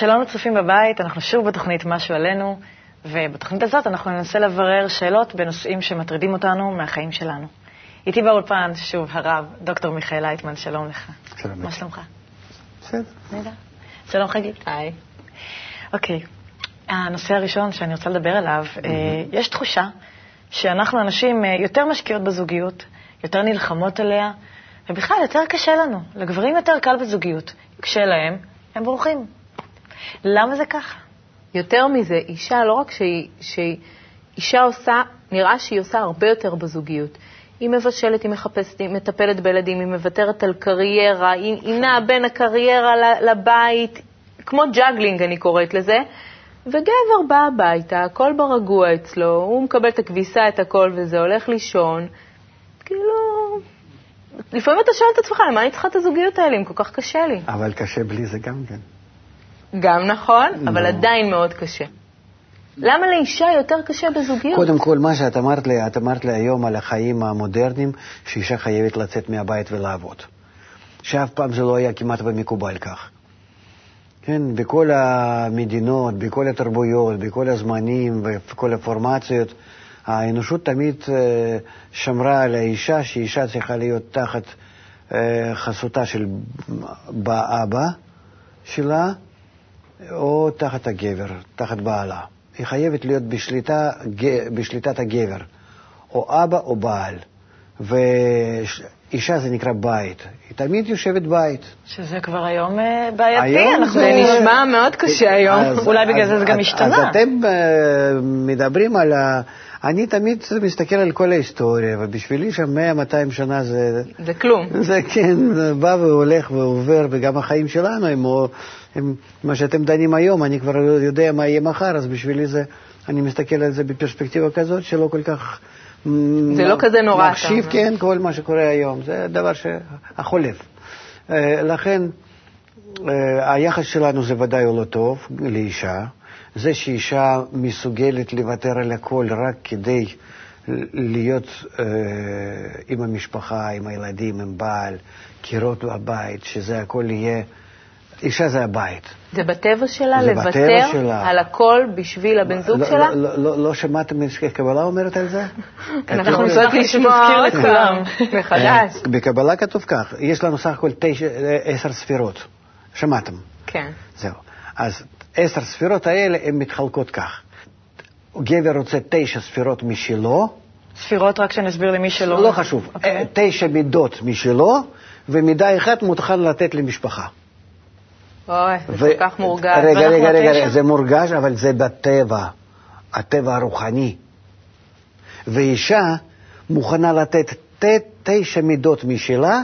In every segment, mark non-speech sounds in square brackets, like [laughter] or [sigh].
שלום לצופים בבית, אנחנו שוב בתוכנית משהו עלינו, ובתוכנית הזאת אנחנו ננסה לברר שאלות בנושאים שמטרידים אותנו מהחיים שלנו. איתי באולפן, שוב, הרב, דוקטור מיכאל לייטמן, שלום לך. שלום. מה שלומך? בסדר. נהדר. שלום חגית. היי. אוקיי, הנושא הראשון שאני רוצה לדבר עליו, אה, יש תחושה שאנחנו הנשים אה, יותר משקיעות בזוגיות, יותר נלחמות עליה, ובכלל יותר קשה לנו. לגברים יותר קל בזוגיות. כשלהם, הם בורחים. למה זה ככה? יותר מזה, אישה, לא רק שהיא, שהיא אישה עושה, נראה שהיא עושה הרבה יותר בזוגיות. היא מבשלת, היא מכבסת, היא מטפלת בילדים, היא מוותרת על קריירה, היא, היא נעה בין הקריירה לבית, כמו juggling אני קוראת לזה, וגבר בא הביתה, הכל ברגוע אצלו, הוא מקבל את הכביסה, את הכל, וזה הולך לישון. כאילו, לפעמים אתה שואל את עצמך, למה אני צריכה את הזוגיות האלה אם כל כך קשה לי? אבל קשה בלי זה גם כן. גם נכון, אבל לא. עדיין מאוד קשה. למה לאישה יותר קשה בזוגיות? קודם כל, מה שאת אמרת לי, את אמרת לי היום על החיים המודרניים, שאישה חייבת לצאת מהבית ולעבוד. שאף פעם זה לא היה כמעט ומקובל כך. כן, בכל המדינות, בכל התרבויות, בכל הזמנים ובכל הפורמציות, האנושות תמיד אה, שמרה על האישה, שאישה צריכה להיות תחת אה, חסותה של אבא שלה, או תחת הגבר, תחת בעלה. היא חייבת להיות בשליטה, בשליטת הגבר, או אבא או בעל. ואישה זה נקרא בית, היא תמיד יושבת בית. שזה כבר היום אה, בעייתי. היום אנחנו... זה נשמע מאוד קשה היום. אז- אולי בגלל זה אז- זה גם אז- השתנה. אז אתם אה, מדברים על ה... אני תמיד מסתכל על כל ההיסטוריה, ובשבילי שם 100-200 שנה זה... זה כלום. זה כן, בא והולך ועובר, וגם החיים שלנו הם, הם... מה שאתם דנים היום, אני כבר יודע מה יהיה מחר, אז בשבילי זה... אני מסתכל על זה בפרספקטיבה כזאת שלא כל כך... זה לא כזה נורא, אומר. כן, כל מה שקורה היום. זה דבר שהחולף. אה, לכן, אה, היחס שלנו זה ודאי לא טוב לאישה. זה שאישה מסוגלת לוותר על הכל רק כדי להיות אה, עם המשפחה, עם הילדים, עם בעל, קירות בבית, שזה הכל יהיה... אישה זה הבית. זה בטבע שלה זה לוותר בטבע שלה. על הכל בשביל הבן זוג לא, שלה? לא, לא, לא שמעתם את קבלה אומרת על זה? אנחנו רוצות לשמוע לכולם. פעם, מחדש. אה, בקבלה כתוב כך, יש לנו סך הכל אה, עשר ספירות. שמעתם? כן. זהו. אז עשר ספירות האלה הן מתחלקות כך. גבר רוצה תשע ספירות משלו, ספירות, רק שנסביר למי שלא... לא חשוב, אוקיי. אה, תשע מידות משלו, ומידה אחת מוכן לתת למשפחה. אוי, זה ו- כל כך מורגש. רגע, רגע, רגע? רגע, זה מורגש, אבל זה בטבע, הטבע הרוחני. ואישה מוכנה לתת ת- תשע מידות משלה,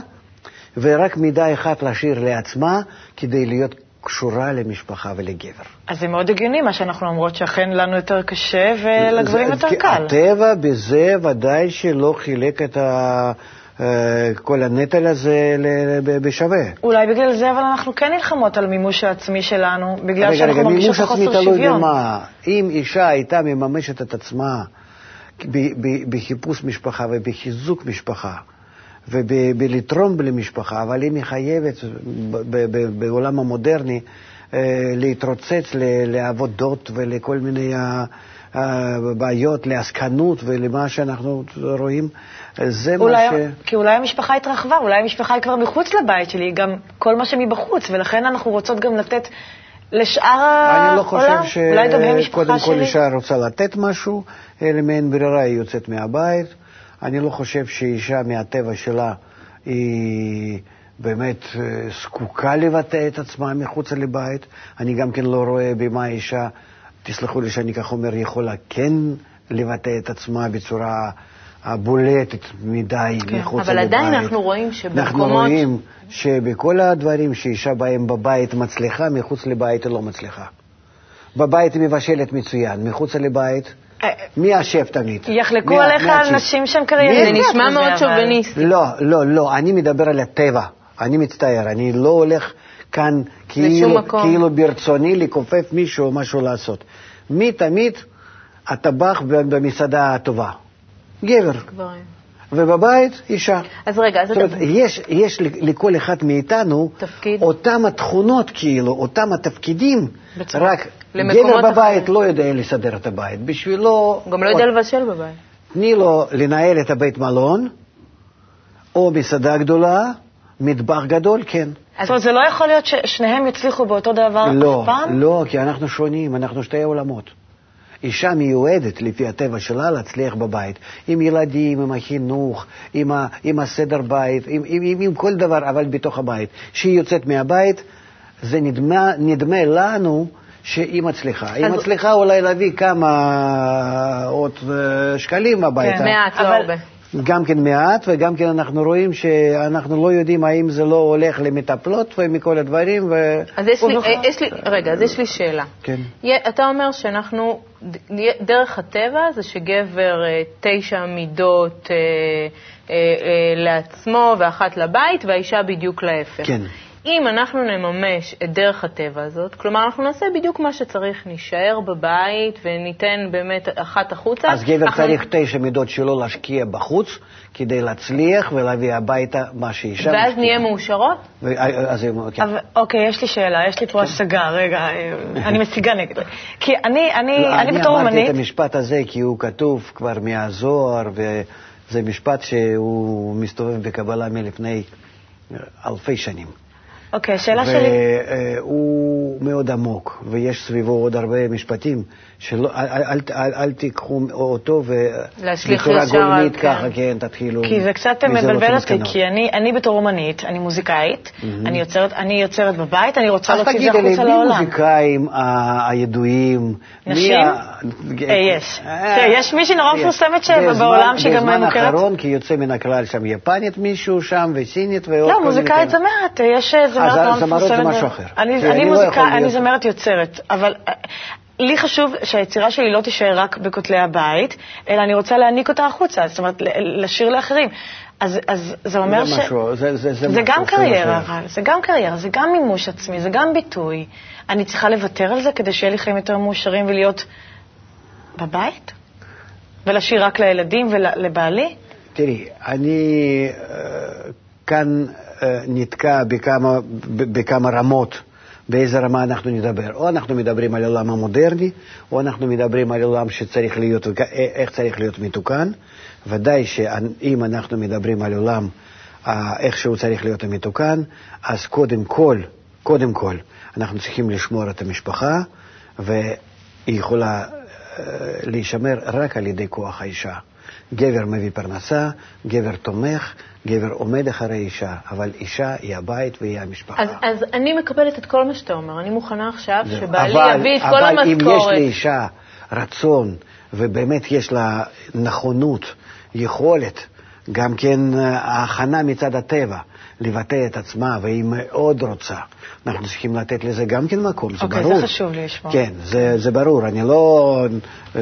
ורק מידה אחת להשאיר לעצמה, כדי להיות קשורה למשפחה ולגבר. אז זה מאוד הגיוני מה שאנחנו אומרות, שאכן לנו יותר קשה ולגברים יותר קל. הטבע בזה ודאי שלא חילק את ה... אה, כל הנטל הזה בשווה. אולי בגלל זה, אבל אנחנו כן נלחמות על מימוש העצמי שלנו, בגלל רגע, שאנחנו רגע, מרגישות מימוש עצמי תלוי שוויון. במה. אם אישה הייתה מממשת את עצמה ב- ב- בחיפוש משפחה ובחיזוק משפחה ובלתרום למשפחה, אבל אם היא חייבת בעולם המודרני אה, להתרוצץ לעבודות ולכל מיני אה, אה, בעיות, לעסקנות ולמה שאנחנו רואים, זה אולי, מה ש... כי אולי המשפחה התרחבה, אולי המשפחה היא כבר מחוץ לבית שלי, גם כל מה שמבחוץ, ולכן אנחנו רוצות גם לתת לשאר העולם. אני לא חושב שקודם כל. אישה רוצה לתת משהו, אלא מעין ברירה היא יוצאת מהבית. אני לא חושב שאישה מהטבע שלה היא באמת אה, זקוקה לבטא את עצמה מחוץ לבית. אני גם כן לא רואה במה אישה, תסלחו לי שאני כך אומר, יכולה כן לבטא את עצמה בצורה הבולטת מדי כן, מחוץ אבל לבית. עדיין אנחנו רואים אנחנו שבמקומות... רואים שבכל הדברים שאישה בהם בבית מצליחה, מחוץ לבית היא לא מצליחה. בבית היא מבשלת מצוין, מחוץ לבית, מי אשף תמיד? יחלקו מי- עליך מי על? נשים שהן זה קרייריסטיות. נשמע וזה, מאוד שוביניסטי. לא, לא, לא, אני מדבר על הטבע. אני מצטער, אני לא הולך כאן כאילו. כאילו ברצוני לכופף מישהו או משהו לעשות. מי תמיד הטבח במסעדה הטובה? גבר. גברים. ובבית אישה. אז רגע, אז זאת אתה... אומרת, יש, יש לכל אחד מאיתנו תפקיד. אותם התכונות, כאילו, אותם התפקידים, בצורה- רק למקומות גבר בבית אחרים. לא יודע לסדר את הבית. בשבילו... גם לא יודע לבשל בבית. תני לו לנהל את הבית מלון, או מסעדה גדולה, מטבח גדול, כן. זאת אומרת, זה לא יכול להיות ששניהם יצליחו באותו דבר לא, אף פעם? לא, כי אנחנו שונים, אנחנו שתי עולמות. אישה מיועדת, לפי הטבע שלה, להצליח בבית. עם ילדים, עם החינוך, עם, ה, עם הסדר בית, עם, עם, עם, עם כל דבר, אבל בתוך הבית. כשהיא יוצאת מהבית, זה נדמה, נדמה לנו שהיא מצליחה. היא מצליחה אולי להביא כמה עוד אה, שקלים הביתה. כן. מעט, לא אבל- הרבה. גם כן מעט, וגם כן אנחנו רואים שאנחנו לא יודעים האם זה לא הולך למטפלות ומכל הדברים. ו... אז יש לי, אה, יש לי, רגע, אז יש לי שאלה. כן. אתה אומר שאנחנו, דרך הטבע זה שגבר אה, תשע מידות אה, אה, אה, לעצמו ואחת לבית, והאישה בדיוק להפך. כן. אם אנחנו נממש את דרך הטבע הזאת, כלומר אנחנו נעשה בדיוק מה שצריך, נישאר בבית וניתן באמת אחת החוצה. אז גבר אנחנו- צריך תשע מידות שלו להשקיע בחוץ כדי להצליח ולהביא הביתה מה שאישה ואז משקיעה. נהיה מאושרות? ו- אז היא- כן. אבל, אוקיי, יש לי שאלה, יש לי פה השגה, רגע, אה, אני משיגה נגד. כי אני, אני, לא, אני בתור אמרתי אומנית, את המשפט הזה כי הוא כתוב כבר מהזוהר, וזה משפט שהוא מסתובב בקבלה מלפני אלפי שנים. אוקיי, השאלה שלי, והוא מאוד עמוק, ויש סביבו עוד הרבה משפטים, שלא, אל, אל, אל, אל, תיקחו אותו להשליך ובצורה ישר גולמית כן. ככה, כן, תתחילו. כי זה קצת מבלבל אותי. כי אני, אני בתור אומנית, אני מוזיקאית, אני יוצרת, אני יוצרת בבית, אני רוצה אז להוציא את זה תגידי החוצה מי לעולם. המוזיקאים ה- הידועים? מי נשים? ה- אה, יש. אה, יש מישהי נורא. מפורסמת שבעולם בזמן- שגם בזמן מוכרת? האחרון, כי יוצא מן הכלל שם יפנית מישהו שם, וסינית ועוד לא, כל מיני מוזיקאית. זמרת, יש אה, זמרת מאוד מפורסמת. זה משהו אחר. אני, לא יכול אני זמרת יוצרת, אבל אה, לי חשוב שהיצירה שלי לא תישאר רק בכותלי הבית, אלא אני רוצה להעניק אותה החוצה, זאת אומרת, לשיר לאחרים. אז, אז זה אומר זה ש... משהו, זה- זה- זה זה משהו, גם קריירה. אבל, זה גם קריירה, זה גם מימוש עצמי, זה גם ביטוי. אני צריכה לוותר על זה כדי שיהיה לי חיים יותר מאושרים ולהיות בבית? ולשיר רק לילדים ולבעלי? תראי, אני אה, כאן נתקע בכמה, בכמה רמות, באיזה רמה אנחנו נדבר. או אנחנו מדברים על העולם המודרני, או אנחנו מדברים על עולם שצריך להיות, איך צריך להיות מתוקן. ודאי שאם אנחנו מדברים על עולם, אה, איך שהוא צריך להיות מתוקן, אז קודם כל, קודם כל, אנחנו צריכים לשמור את המשפחה, והיא יכולה אה, להישמר רק על ידי כוח האישה. גבר מביא פרנסה, גבר תומך, גבר עומד אחרי אישה, אבל אישה היא הבית והיא המשפחה. אז, אז אני מקבלת את כל מה שאתה אומר, אני מוכנה עכשיו זהו. שבעלי אבל- יביא את כל אבל אם יש המשכורת. לאישה רצון, ובאמת יש לה נכונות, יכולת, גם כן אה, ההכנה מצד הטבע, לבטא את עצמה, והיא מאוד רוצה, אנחנו צריכים לתת לזה גם כן מקום, זה אוקיי, זה ברור. חשוב לי לשמוע. כן, זה, זה ברור, אני לא, אה,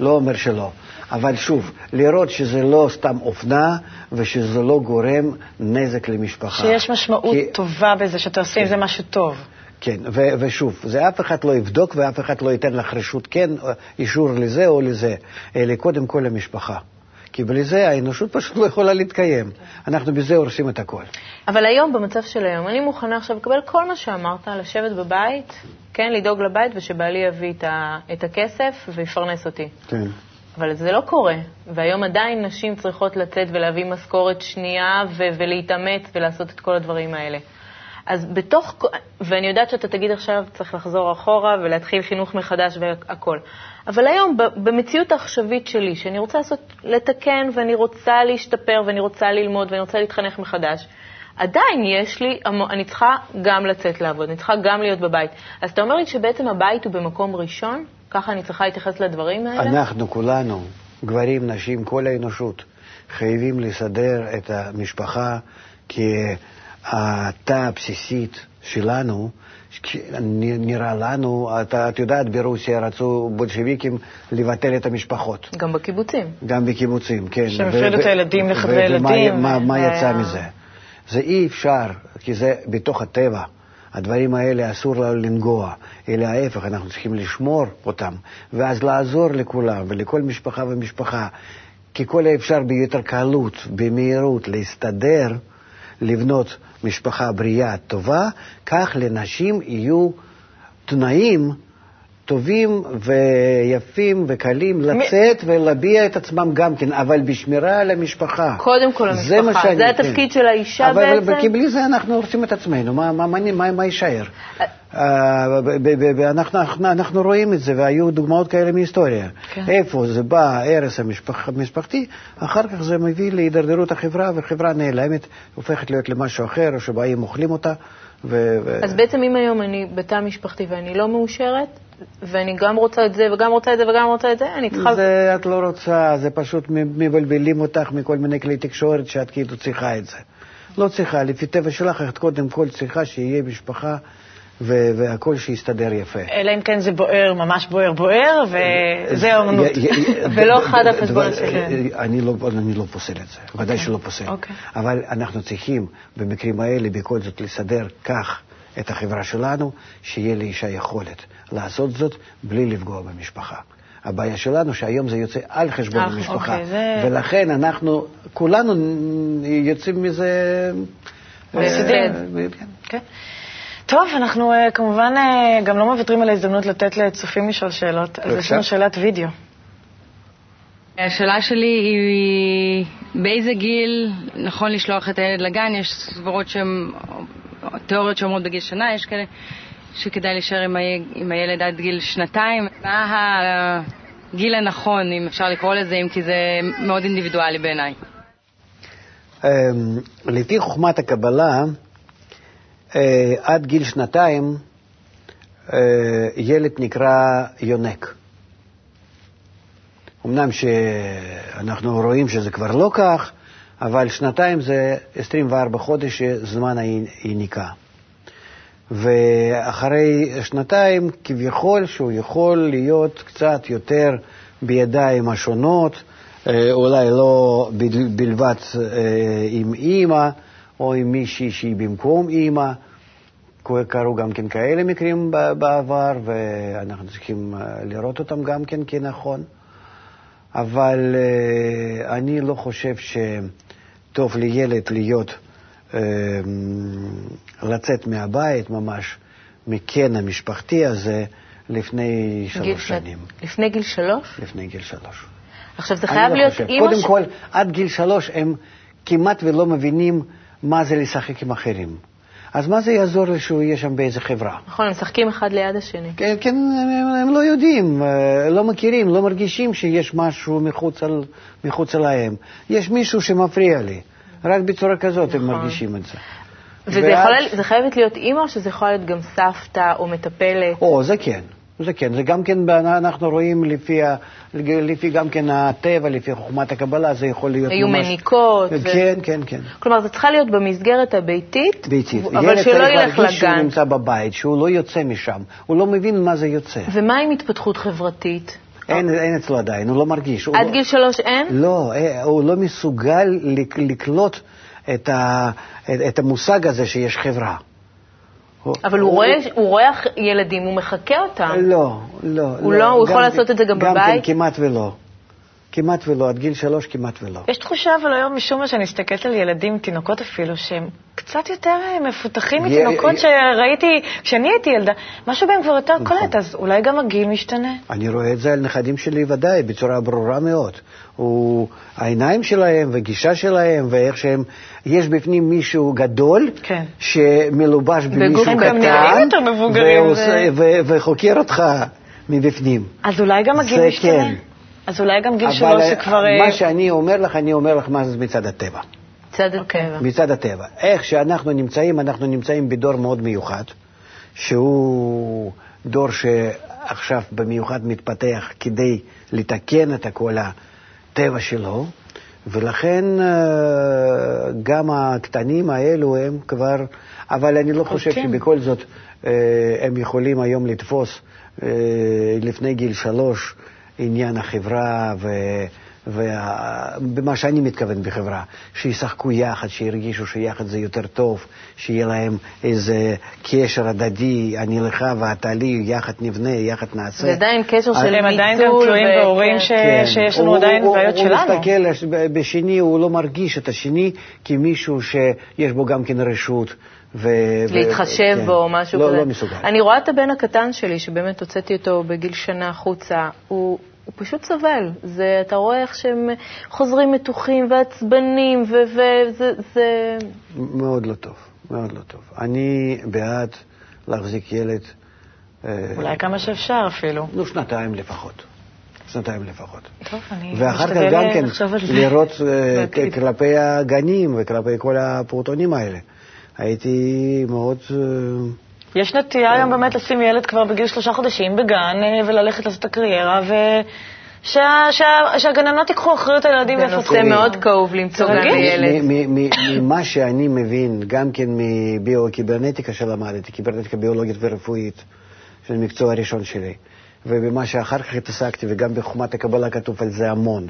לא אומר שלא. אבל שוב, לראות שזה לא סתם אופנה ושזה לא גורם נזק למשפחה. שיש משמעות כי- טובה בזה, שאתה עושה עם זה משהו טוב. כן, ו- ושוב, זה אף אחד לא יבדוק ואף אחד לא ייתן לך רשות כן, אישור לזה או לזה, אלא קודם כל למשפחה. כי בלי זה האנושות פשוט לא יכולה להתקיים. אנחנו בזה הורסים את הכל. אבל היום, במצב של היום, אני מוכנה עכשיו לקבל כל מה שאמרת, לשבת בבית, כן, לדאוג לבית, ושבעלי יביא את, ה, את הכסף ויפרנס אותי. כן. אבל זה לא קורה, והיום עדיין נשים צריכות לצאת ולהביא משכורת שנייה ו- ולהתאמץ ולעשות את כל הדברים האלה. אז בתוך, ואני יודעת שאתה תגיד עכשיו, צריך לחזור אחורה ולהתחיל חינוך מחדש והכול. אבל היום, במציאות העכשווית שלי, שאני רוצה לעשות, לתקן, ואני רוצה להשתפר, ואני רוצה ללמוד, ואני רוצה להתחנך מחדש, עדיין יש לי, אני צריכה גם לצאת לעבוד, אני צריכה גם להיות בבית. אז אתה אומר לי שבעצם הבית הוא במקום ראשון? ככה אני צריכה להתייחס לדברים האלה? אנחנו כולנו, גברים, נשים, כל האנושות, חייבים לסדר את המשפחה כהתא הבסיסית שלנו. נראה לנו, את, את יודעת, ברוסיה רצו בולשביקים לבטל את המשפחות. גם בקיבוצים. גם בקיבוצים, כן. שהם ו- הפרידו ו- את הילדים לחדרי ומה- ילדים, מה, מה והיה- יצא מזה? זה אי אפשר, כי זה בתוך הטבע. הדברים האלה אסור לנו לנגוע, אלא ההפך, אנחנו צריכים לשמור אותם, ואז לעזור לכולם ולכל משפחה ומשפחה, ככל האפשר ביותר קלות, במהירות, להסתדר, לבנות משפחה בריאה טובה, כך לנשים יהיו תנאים טובים ויפים וקלים לצאת ולהביע את עצמם גם כן, אבל בשמירה על המשפחה. קודם כל זה מה המשפחה, שאני- זה כן. התפקיד של האישה אבל בעצם. כי בלי זה אנחנו הורסים את עצמנו, מה, מה, מה, מה, מה יישאר? אה, ב- אנחנו, אנחנו, אנחנו רואים את זה, והיו דוגמאות כאלה מהיסטוריה. כן. איפה זה בא, הרס המשפח, המשפחתי, אחר כך זה מביא להידרדרות החברה, והחברה נעלמת, הופכת להיות למשהו אחר, או שבאים אוכלים אותה. ו, ו... אז בעצם אם היום אני בתא משפחתי ואני לא מאושרת, ואני גם רוצה את זה וגם רוצה את זה וגם רוצה את זה, אני צריכה... זה את לא רוצה, זה פשוט מבלבלים אותך מכל מיני כלי תקשורת שאת כאילו צריכה את זה. לא צריכה, לפי טבע שלך את קודם כל צריכה שיהיה משפחה ו- והכל שיסתדר יפה. אלא אם כן זה בוער, ממש בוער בוער, וזה י- [laughs] ולא אחד על חשבון דבר- השני. אני לא, אני לא פוסל את זה, ודאי שלא פוסל. אוקיי. אבל אנחנו צריכים במקרים האלה בכל זאת לסדר כך את החברה שלנו, שיהיה לאישה יכולת לעשות זאת בלי לפגוע במשפחה. הבעיה שלנו שהיום זה יוצא על חשבון אה, המשפחה, אוקיי, זה- ולכן אנחנו כולנו יוצאים מזה... מפסידים. אה, כן. טוב, אנחנו אה, כמובן אה, גם לא מוותרים על ההזדמנות לתת לצופים לשאול שאלות, אז יש. לנו שאלת וידאו. השאלה שלי היא באיזה גיל נכון לשלוח את הילד לגן? יש סברות שהן, תיאוריות שאומרות בגיל שנה, יש כאלה שכדאי להישאר עם, הי- עם הילד עד גיל שנתיים. מה הגיל הנכון, אם אפשר לקרוא לזה, אם כי זה מאוד אינדיבידואלי בעיניי. אמ, לפי חוכמת הקבלה, עד גיל שנתיים אה, ילד נקרא יונק. אמנם שאנחנו רואים שזה כבר לא כך, אבל שנתיים זה 24 חודש זמן היניקה. ואחרי שנתיים כביכול שהוא יכול להיות קצת יותר בידיים השונות, אה, אולי לא בל- בלבד אה, עם אימא או עם מישהי שהיא במקום אימא. קרו גם כן כאלה מקרים בעבר, ואנחנו צריכים אה, לראות אותם גם כן כנכון. אבל אה, אני לא חושב שטוב לילד להיות, אה, לצאת מהבית ממש, מקן המשפחתי הזה, לפני גיל שלוש שנת- שנים. לפני גיל שלוש? לפני גיל שלוש. עכשיו, זה חייב לא להיות. אימא קודם ש... כל, עד גיל שלוש הם כמעט ולא מבינים מה זה לשחק עם אחרים. אז מה זה יעזור לי שהוא יהיה שם באיזה חברה? נכון, הם משחקים אחד ליד השני. כן, כן הם, הם לא יודעים, אה, לא מכירים, לא מרגישים שיש משהו מחוץ, על, מחוץ להם. יש מישהו שמפריע לי. רק בצורה כזאת הם נכון. מרגישים את זה. וזה ואז- יכול, זה חייבת להיות אימא או שזה יכול להיות גם סבתא או מטפלת? או, זה כן. זה כן, זה גם כן, אנחנו רואים לפי, ה, לפי גם כן הטבע, לפי חוכמת הקבלה, זה יכול להיות היו ממש... מניקות. ו- כן, כן, כן. כלומר, זה צריכה להיות במסגרת הביתית, ביתית. אבל ילד שלא צריך ילך להרגיש שהוא לגן. נמצא בבית, שהוא לא יוצא משם, הוא לא מבין מה זה יוצא. ומה עם התפתחות חברתית? אין, אין אצלו עדיין, הוא לא מרגיש. עד לא, גיל שלוש אין? לא, אה, הוא לא מסוגל לק- לקלוט את, ה, את, את המושג הזה שיש חברה. אבל הוא רואה, הוא רואה ילדים, הוא מחקה אותם. לא, לא. הוא לא- הוא יכול גם- לעשות את זה גם גם בבית? כן, כמעט ולא. כמעט ולא, עד גיל שלוש כמעט ולא. יש תחושה, אבל היום משום מה שאני מסתכלת על ילדים, תינוקות אפילו, שהם קצת יותר אה, מפותחים מתינוקות י- שראיתי כשאני הייתי ילדה. משהו בהם כבר יותר נכון. קולט, אז אולי גם הגיל משתנה. אני רואה את זה על נכדים שלי ודאי, בצורה ברורה מאוד. הוא, העיניים שלהם והגישה שלהם ואיך שהם, יש בפנים מישהו גדול, כן. שמלובש במישהו קטן, גם נראים יותר מבוגרים, ועושה- ו- וחוקר אותך מבפנים. אז אולי גם הגיל משתנה. כן. אז אולי גם גיל אבל שלוש זה כבר... אה, מה שאני אומר לך, אני אומר לך מה זה מצד הטבע. צד אוקיי. הטבע. מצד הטבע. איך שאנחנו נמצאים, אנחנו נמצאים בדור מאוד מיוחד, שהוא דור שעכשיו במיוחד מתפתח כדי לתקן את כל הטבע שלו, ולכן אה, גם הקטנים האלו הם כבר, אבל אני לא חושב קולטים. שבכל זאת אה, הם יכולים היום לתפוס אה, לפני גיל שלוש עניין החברה ו... ובמה שאני מתכוון בחברה, שישחקו יחד, שירגישו שיחד זה יותר טוב, שיהיה להם איזה קשר הדדי, אני לך ואתה לי, יחד נבנה, יחד נעשה. זה עדיין קשר של הם עדיין גם תלויים בהורים כן. ש- כן. שיש לנו הוא- עדיין הוא- בעיות הוא שלנו. מסתכל בשני, הוא לא מרגיש את השני כמישהו שיש בו גם כן רשות. ו... להתחשב כן. בו או משהו לא, כזה. לא מסוגל. אני רואה את הבן הקטן שלי, שבאמת הוצאתי אותו בגיל שנה החוצה, הוא, הוא פשוט סובל. זה, אתה רואה איך שהם חוזרים מתוחים ועצבנים, וזה... זה... מאוד לא טוב, מאוד לא טוב. אני בעד להחזיק ילד, אה, אולי כמה שאפשר אפילו. נו, שנתיים לפחות. שנתיים לפחות. טוב, אני ואחר כך משתדל גם כן לחשוב על זה. לראות אה. [laughs] כלפי הגנים וכלפי כל הפעוטונים האלה. הייתי מאוד... אה, יש נטייה היום באמת לשים ילד כבר בגיל שלושה חודשים בגן אה, וללכת לעשות את הקריירה, ושהגננות ייקחו אחריות על ילדים זה ויפתחו. נושא מאוד כאוב למצוא זה גן מ- ממה שאני מבין, גם כן מביו-קיברנטיקה שלמדתי, קיברנטיקה ביולוגית ורפואית, שזה המקצוע הראשון שלי, ובמה שאחר כך התעסקתי, וגם בחומת הקבלה כתוב על זה המון.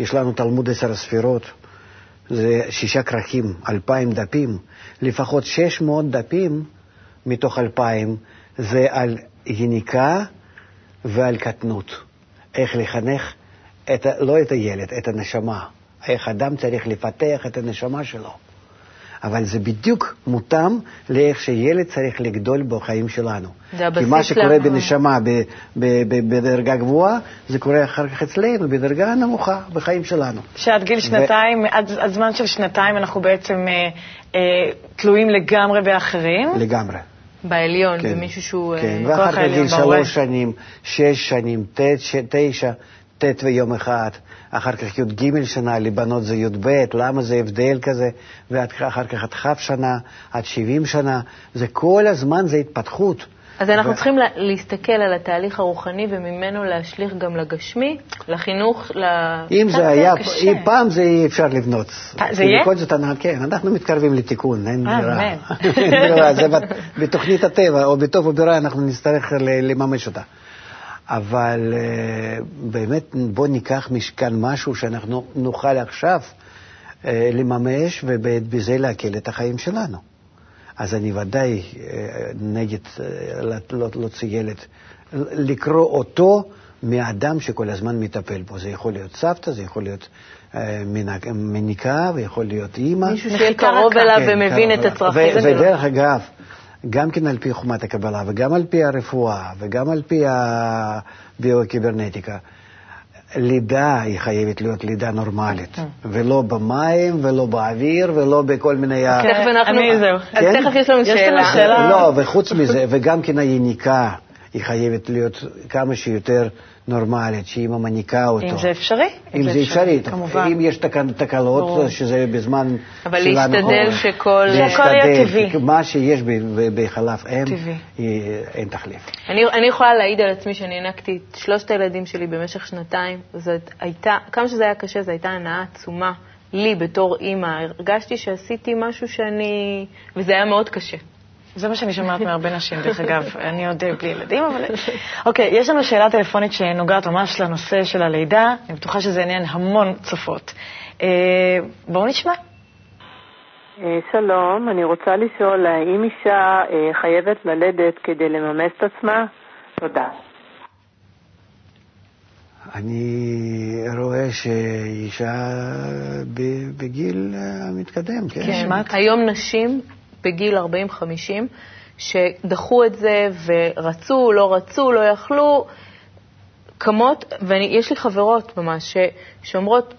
יש לנו תלמוד עשר הספירות, זה שישה כרכים, אלפיים דפים, לפחות שש מאות דפים מתוך אלפיים זה על יניקה ועל קטנות. איך לחנך, את, לא את הילד, את הנשמה. איך אדם צריך לפתח את הנשמה שלו. אבל זה בדיוק מותאם לאיך שילד צריך לגדול בחיים שלנו. זה הבסיס כי מה שקורה לה- בנשמה ב, ב, ב, בדרגה גבוהה, זה קורה אחר כך אצלנו, בדרגה נמוכה, בחיים שלנו. שעד גיל שנתיים, עד, עד זמן של שנתיים אנחנו בעצם אה, אה, תלויים לגמרי באחרים. לגמרי. בעליון, כן. במישהו שהוא... אה, כן, כוח ואחר כך העליון גיל. שלוש שנים, שש שנים, תשע, ט' ויום אחד, אחר כך י"ג שנה, לבנות זה י"ב, למה זה הבדל כזה, ואחר כך עד כ' שנה, עד 70 שנה, זה כל הזמן זה התפתחות. אז אנחנו ו- צריכים לה- להסתכל על התהליך הרוחני וממנו להשליך גם לגשמי, לחינוך, ל... אם זה היה, קשה. אם פעם זה יהיה אפשר לבנות. זה יהיה? בכל זאת, כן, אנחנו מתקרבים לתיקון, אין אה, ברירה. [laughs] אין ברירה, זה בת- בתוכנית הטבע, או בטוב או ברע, אנחנו נצטרך לממש אותה. אבל אה, באמת, בואו ניקח מכאן משהו שאנחנו נוכל עכשיו אה, לממש, ובזה להקל את החיים שלנו. אז אני ודאי אה, נגד אה, לא- להוציא ילד, לקרוא אותו מאדם שכל הזמן מטפל בו. זה יכול להיות סבתא, זה יכול להיות אה, מניקה, ויכול להיות אימא. מישהו שיהיה קרוב. אליו כן, ומבין את. הצרכים שלו. ודרך אגב, גם כן על פי חומת הקבלה, וגם על פי הרפואה, וגם על פי הביו-קיברנטיקה, לידה היא חייבת להיות לידה נורמלית, ולא במים, ולא באוויר, ולא בכל מיני... ה- תכף אנחנו... אני- זהו. אז כן? תכף יש לנו. שאלה. לא, וחוץ מזה, וגם כן היניקה, היא חייבת להיות כמה שיותר נורמלית, שאימא מניקה אותו. אם זה אפשרי. אם זה אפשרי, כמובן. אם יש תק- תקלות, ברור. שזה בזמן אבל שלנו להשתדל קורה. שכל- שהכל יהיה להשתדל, טבעי. מה שיש בחלב אם. היא- אין תחליף. אני, אני יכולה להעיד על עצמי שאני הענקתי את שלושת הילדים שלי במשך שנתיים. זאת הייתה, כמה שזה היה קשה, זו הייתה הנאה עצומה לי בתור אימא. הרגשתי שעשיתי משהו שאני... וזה היה מאוד קשה. זה מה שאני שומעת מהרבה נשים, דרך אגב. אני עוד אה, בלי ילדים, אבל... אוקיי, יש לנו שאלה טלפונית שנוגעת ממש לנושא של הלידה. אני בטוחה שזה עניין המון צופות. אה, בואו נשמע. אה, שלום, אני רוצה לשאול, האם אישה אה, חייבת ללדת כדי לממש את עצמה? תודה. אני רואה שאישה בגיל המתקדם, כן? כן. היום נשים בגיל 40-50 שדחו את זה ורצו, לא רצו, לא יכלו, קמות, ויש לי חברות ממש שאומרות,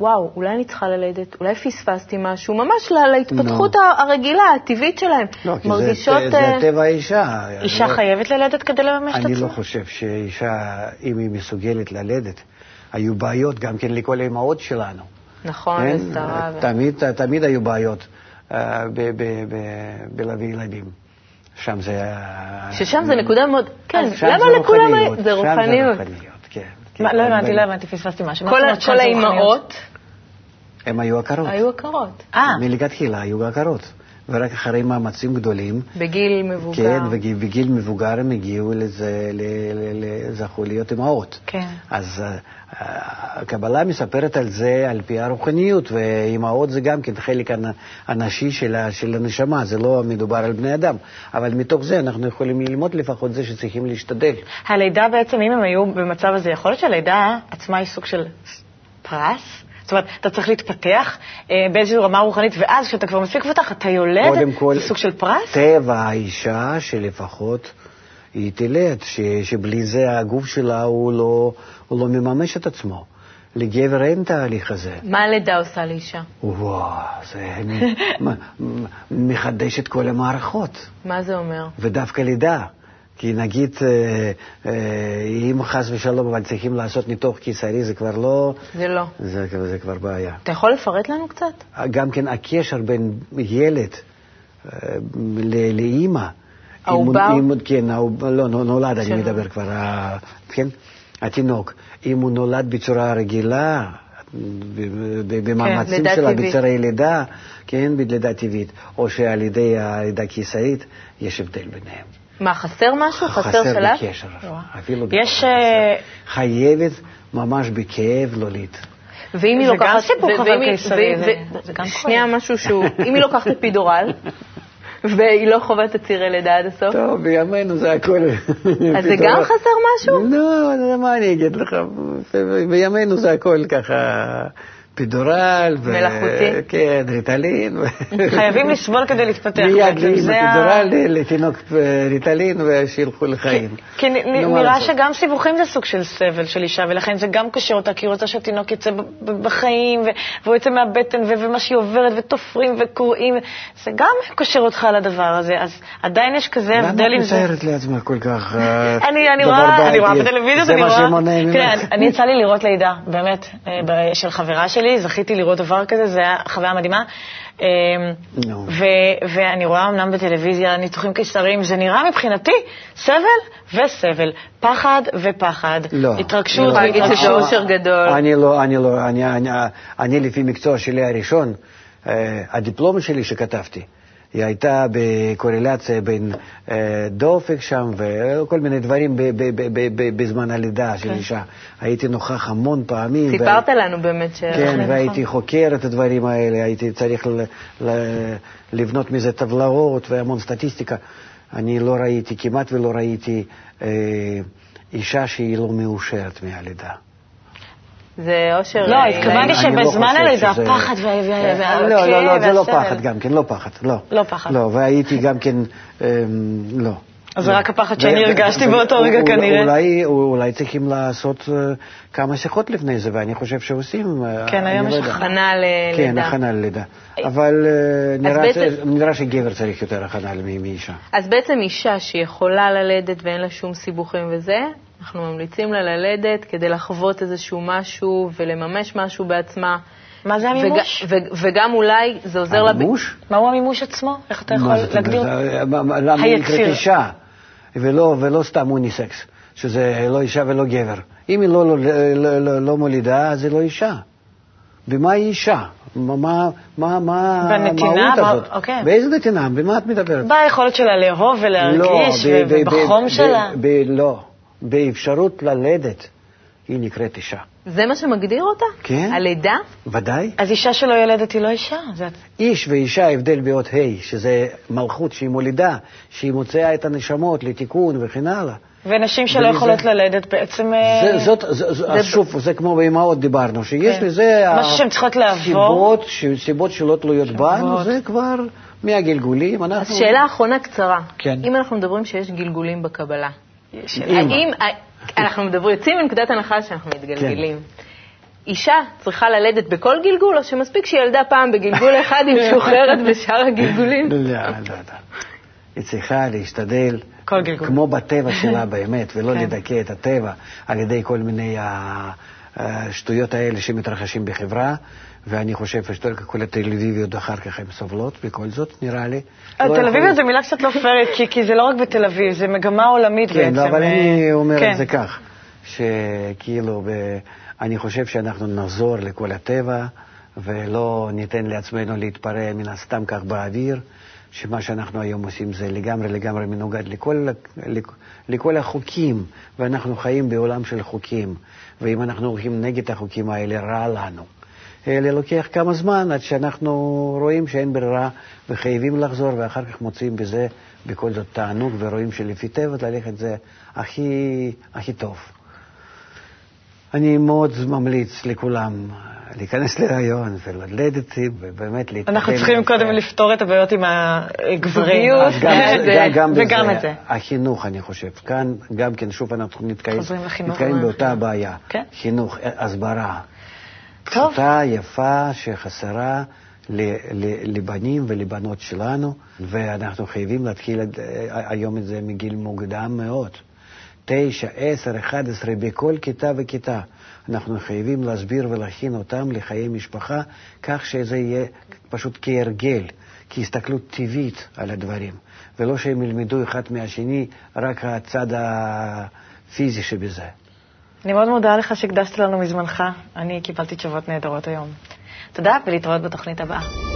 וואו, אולי אני צריכה ללדת, אולי פספסתי משהו, ממש לה- להתפתחות נו. הרגילה, הטבעית שלהם. לא, כי מרגישות... זה, זה, אה, זה טבע האישה. אישה לא- חייבת ללדת כדי לממש את אני עצמה? לא חושב שאישה, אם היא מסוגלת ללדת, היו בעיות גם כן לכל האימהות שלנו. נכון, כן? לשרה. ו- תמיד, תמיד היו בעיות בלהביא ילדים. שם זה... היה- ששם זה נקודה מאוד... כן, למה לכולם... זה רוחניות. כן. כן, לא הבנתי, לא הבנתי, פספסתי משהו. כל? האימהות הם היו עקרות. היו עקרות. אה, מלכתחילה היו עקרות. ורק אחרי מאמצים גדולים, בגיל מבוגר. כן, ובגיל מבוגר הם הגיעו לזה, ל- ל- ל- זכו להיות אמהות. כן. אז אה, הקבלה מספרת על זה על פי הרוחניות, ואימהות זה גם כן חלק הנ- הנשי של, של הנשמה, זה לא מדובר על בני אדם. אבל מתוך זה אנחנו יכולים ללמוד לפחות זה שצריכים להשתדל. הלידה בעצם, אם הם היו במצב הזה, יכול להיות שהלידה עצמה היא סוג של פרס? זאת אומרת, אתה צריך להתפתח אה, באיזושהי רמה רוחנית, ואז כשאתה כבר מספיק מפותח, אתה יולד, קודם כל, זה סוג של פרס? טבע האישה שלפחות היא תלד, ש, שבלי זה הגוף שלה הוא לא, הוא לא מממש את עצמו. לגבר אין תהליך הזה. מה הלידה עושה לאישה? וואו, זה [laughs] מ- מחדש את כל המערכות, מה זה אומר? ודווקא לידה. כי נגיד, אה, אה, אם חס ושלום אבל צריכים לעשות ניתוח קיסרי, זה כבר לא, זה לא. זה, זה כבר בעיה. אתה יכול לפרט לנו קצת? גם כן הקשר בין ילד אה, לאימא. העובר? כן, לא, נו- נולד, אני שלו. מדבר כבר, כן, התינוק. אם הוא נולד בצורה רגילה, במאמצים לידה שלה. בצורה לידה, כן, בלידה טבעית, או שעל ידי הלידה הקיסרית, יש הבדל ביניהם. מה, חסר משהו? חסר שלב? בקשר, אפילו יש, בקשר. אה, חייבת ממש בכאב להוליד. ואם היא זה לוקחת... גם סיפור חבל קיסרי, זה- זה שנייה. משהו שהוא... אם היא לוקחת אפידורל, והיא לא חווה את הצירי לידה עד הסוף, טוב, בימינו זה הכל... אז זה גם חסר משהו? לא, לא, מה אני אגיד לך? בימינו זה הכל ככה פידורל. ו- מלאכותי. כן, ריטלין. חייבים לסבול כדי להתפתח. מיד עם הפידורל לתינוק אה, ריטלין ושילכו לחיים. כי נראה? שגם סיבוכים זה סוג של סבל של אישה, ולכן זה גם קושר אותה, כי היא רוצה שהתינוק יצא בחיים, והוא יצא מהבטן, ומה שהיא עוברת, ותופרים וקוראים, זה גם קושר אותך לדבר הזה, אז עדיין יש כזה למה הבדל עם את זה. מתארת לעצמך כל כך אה, [laughs] אני, אני דבר רואה, אני רואה בעייתי? בטלוויזיות, זה מה. שמונע ממך. תראה, אני- יצא לי לראות לידה, באמת, אה, של חברה שלי, זכיתי לראות דבר כזה, זה היה חוויה מדהימה. נו. ו- ואני רואה אמנם בטלוויזיה ניתוחים קיסריים, זה נראה מבחינתי סבל וסבל, פחד ופחד, לא. התרגשות אני שזה והתרגשות. אושר גדול. אני לא, אני לא, אני, אני, אני לפי מקצוע שלי הראשון, אה, הדיפלומה שלי שכתבתי, הייתה בקורלציה בין אה, דופק שם וכל מיני דברים ב, ב, ב, ב, ב, בזמן הלידה של אישה. הייתי נוכח המון פעמים. סיפרת לנו באמת ש... כן, נכון. והייתי חוקר את הדברים האלה, הייתי צריך ל, ל, לבנות מזה טבלאות והמון סטטיסטיקה. אני לא ראיתי, כמעט ולא ראיתי אה, אישה שהיא לא מאושרת מהלידה. זה אושר... לא, אה, התכוונתי לא שבזמן חושב הלידה, שזה- הפחד וה- והכאב לא, לא, לא, זה לא. פחד גם כן, לא פחד, לא. לא פחד. לא, והייתי גם כן, אמ, לא. אז זה לא. רק הפחד שאני הרגשתי באותו רגע כנראה. אולי, אולי צריכים לעשות אה, כמה שיחות לפני זה, ואני חושב שעושים. אה, כן, היום אני יש לא יודע. הכנה כן, ללידה. הכנה ללידה. אבל אה, נראה שגבר צריך יותר הכנה מאישה. אז בעצם אישה שיכולה ללדת ואין לה שום סיבוכים וזה, אנחנו ממליצים לה ללדת כדי לחוות איזשהו משהו ולממש משהו בעצמה. מה זה המימוש? וג- ו- וגם אולי זה עוזר לה... המימוש? מהו המימוש עצמו? איך אתה יכול להגדיר? למה היא נקראת. אישה, ולא, ולא סתם אוניסקס, שזה לא אישה ולא גבר. אם היא לא, לא, לא, לא, לא מולידה, אז היא לא אישה. ומה היא אישה? מה? המהות מה- הזאת? אוקיי. באיזה נתינה? במה את מדברת? ביכולת שלה לאהוב ולהרגיש, לא, ב- ובחום ב- שלה. ב- ב- לא, באפשרות ללדת, היא נקראת אישה. זה מה שמגדיר אותה? כן. הלידה? ודאי. אז אישה שלא ילדת היא לא אישה. זה... איש ואישה, הבדל באות ה', שזה מלכות שהיא מולידה, שהיא מוציאה את הנשמות לתיקון וכן הלאה. ונשים שלא יכולות ללדת בעצם... אה, זה, זאת, זה, זה, אז שוב, זה כמו באימהות דיברנו, שיש כן. לזה... משהו שהן צריכות לעבור. סיבות, סיבות שלא תלויות בנו. זה כבר מהגלגולים. אז אנחנו... שאלה אחרונה קצרה. כן. אם אנחנו מדברים שיש גלגולים בקבלה. האם... אנחנו מדברים, יוצאים מנקודת הנחה שאנחנו מתגלגלים. כן. אישה צריכה ללדת בכל גלגול, או שמספיק שהיא ילדה פעם בגלגול [laughs] אחד, היא משוחררת בשאר הגלגולים? לא, לא, לא. היא צריכה להשתדל, כל גלגול. כמו בטבע שלה [laughs] באמת, ולא כן. לדכא את הטבע על ידי כל מיני השטויות האלה שמתרחשים בחברה, ואני חושב שכל התל אביביות אחר כך הן סובלות, בכל זאת, נראה לי. לא תל יכול אביב להיות- זו מילה קצת לא פיירית, כי- זה לא רק בתל אביב, זה מגמה עולמית בעצם. כן, אבל אה, אני אומר כן. את זה כך, שכאילו, אני חושב שאנחנו נחזור לכל הטבע, ולא ניתן לעצמנו להתפרע מן הסתם כך באוויר, שמה שאנחנו היום עושים זה לגמרי לגמרי מנוגד לכל, לכל החוקים, ואנחנו חיים בעולם של חוקים, ואם אנחנו הולכים נגד החוקים האלה, רע לנו. אלא לוקח כמה זמן עד שאנחנו רואים שאין ברירה וחייבים לחזור, ואחר כך מוצאים בזה בכל זאת תענוג, ורואים שלפי טבע ללכת זה הכי, הכי טוב. אני מאוד ממליץ לכולם להיכנס להיריון וללדת, ובאמת להתקדם. אנחנו צריכים קודם לפתור את הבעיות עם הגברים. וגם את זה. החינוך, אני חושב. כאן גם כן, שוב, אנחנו נתקעים באותה הבעיה. כן. חינוך, הסברה. פשוטה, יפה, שחסרה לבנים ולבנות שלנו, ואנחנו חייבים להתחיל היום את זה מגיל מוקדם מאוד. תשע, עשר, אחד עשרה, בכל כיתה וכיתה. אנחנו חייבים להסביר ולהכין אותם לחיי משפחה, כך שזה יהיה פשוט כהרגל, כהסתכלות טבעית על הדברים, ולא שהם ילמדו אחד מהשני רק הצד הפיזי שבזה. אני מאוד מודה לך שהקדשת לנו מזמנך. אני קיבלתי תשובות נהדרות היום. תודה, ולהתראות בתוכנית הבאה.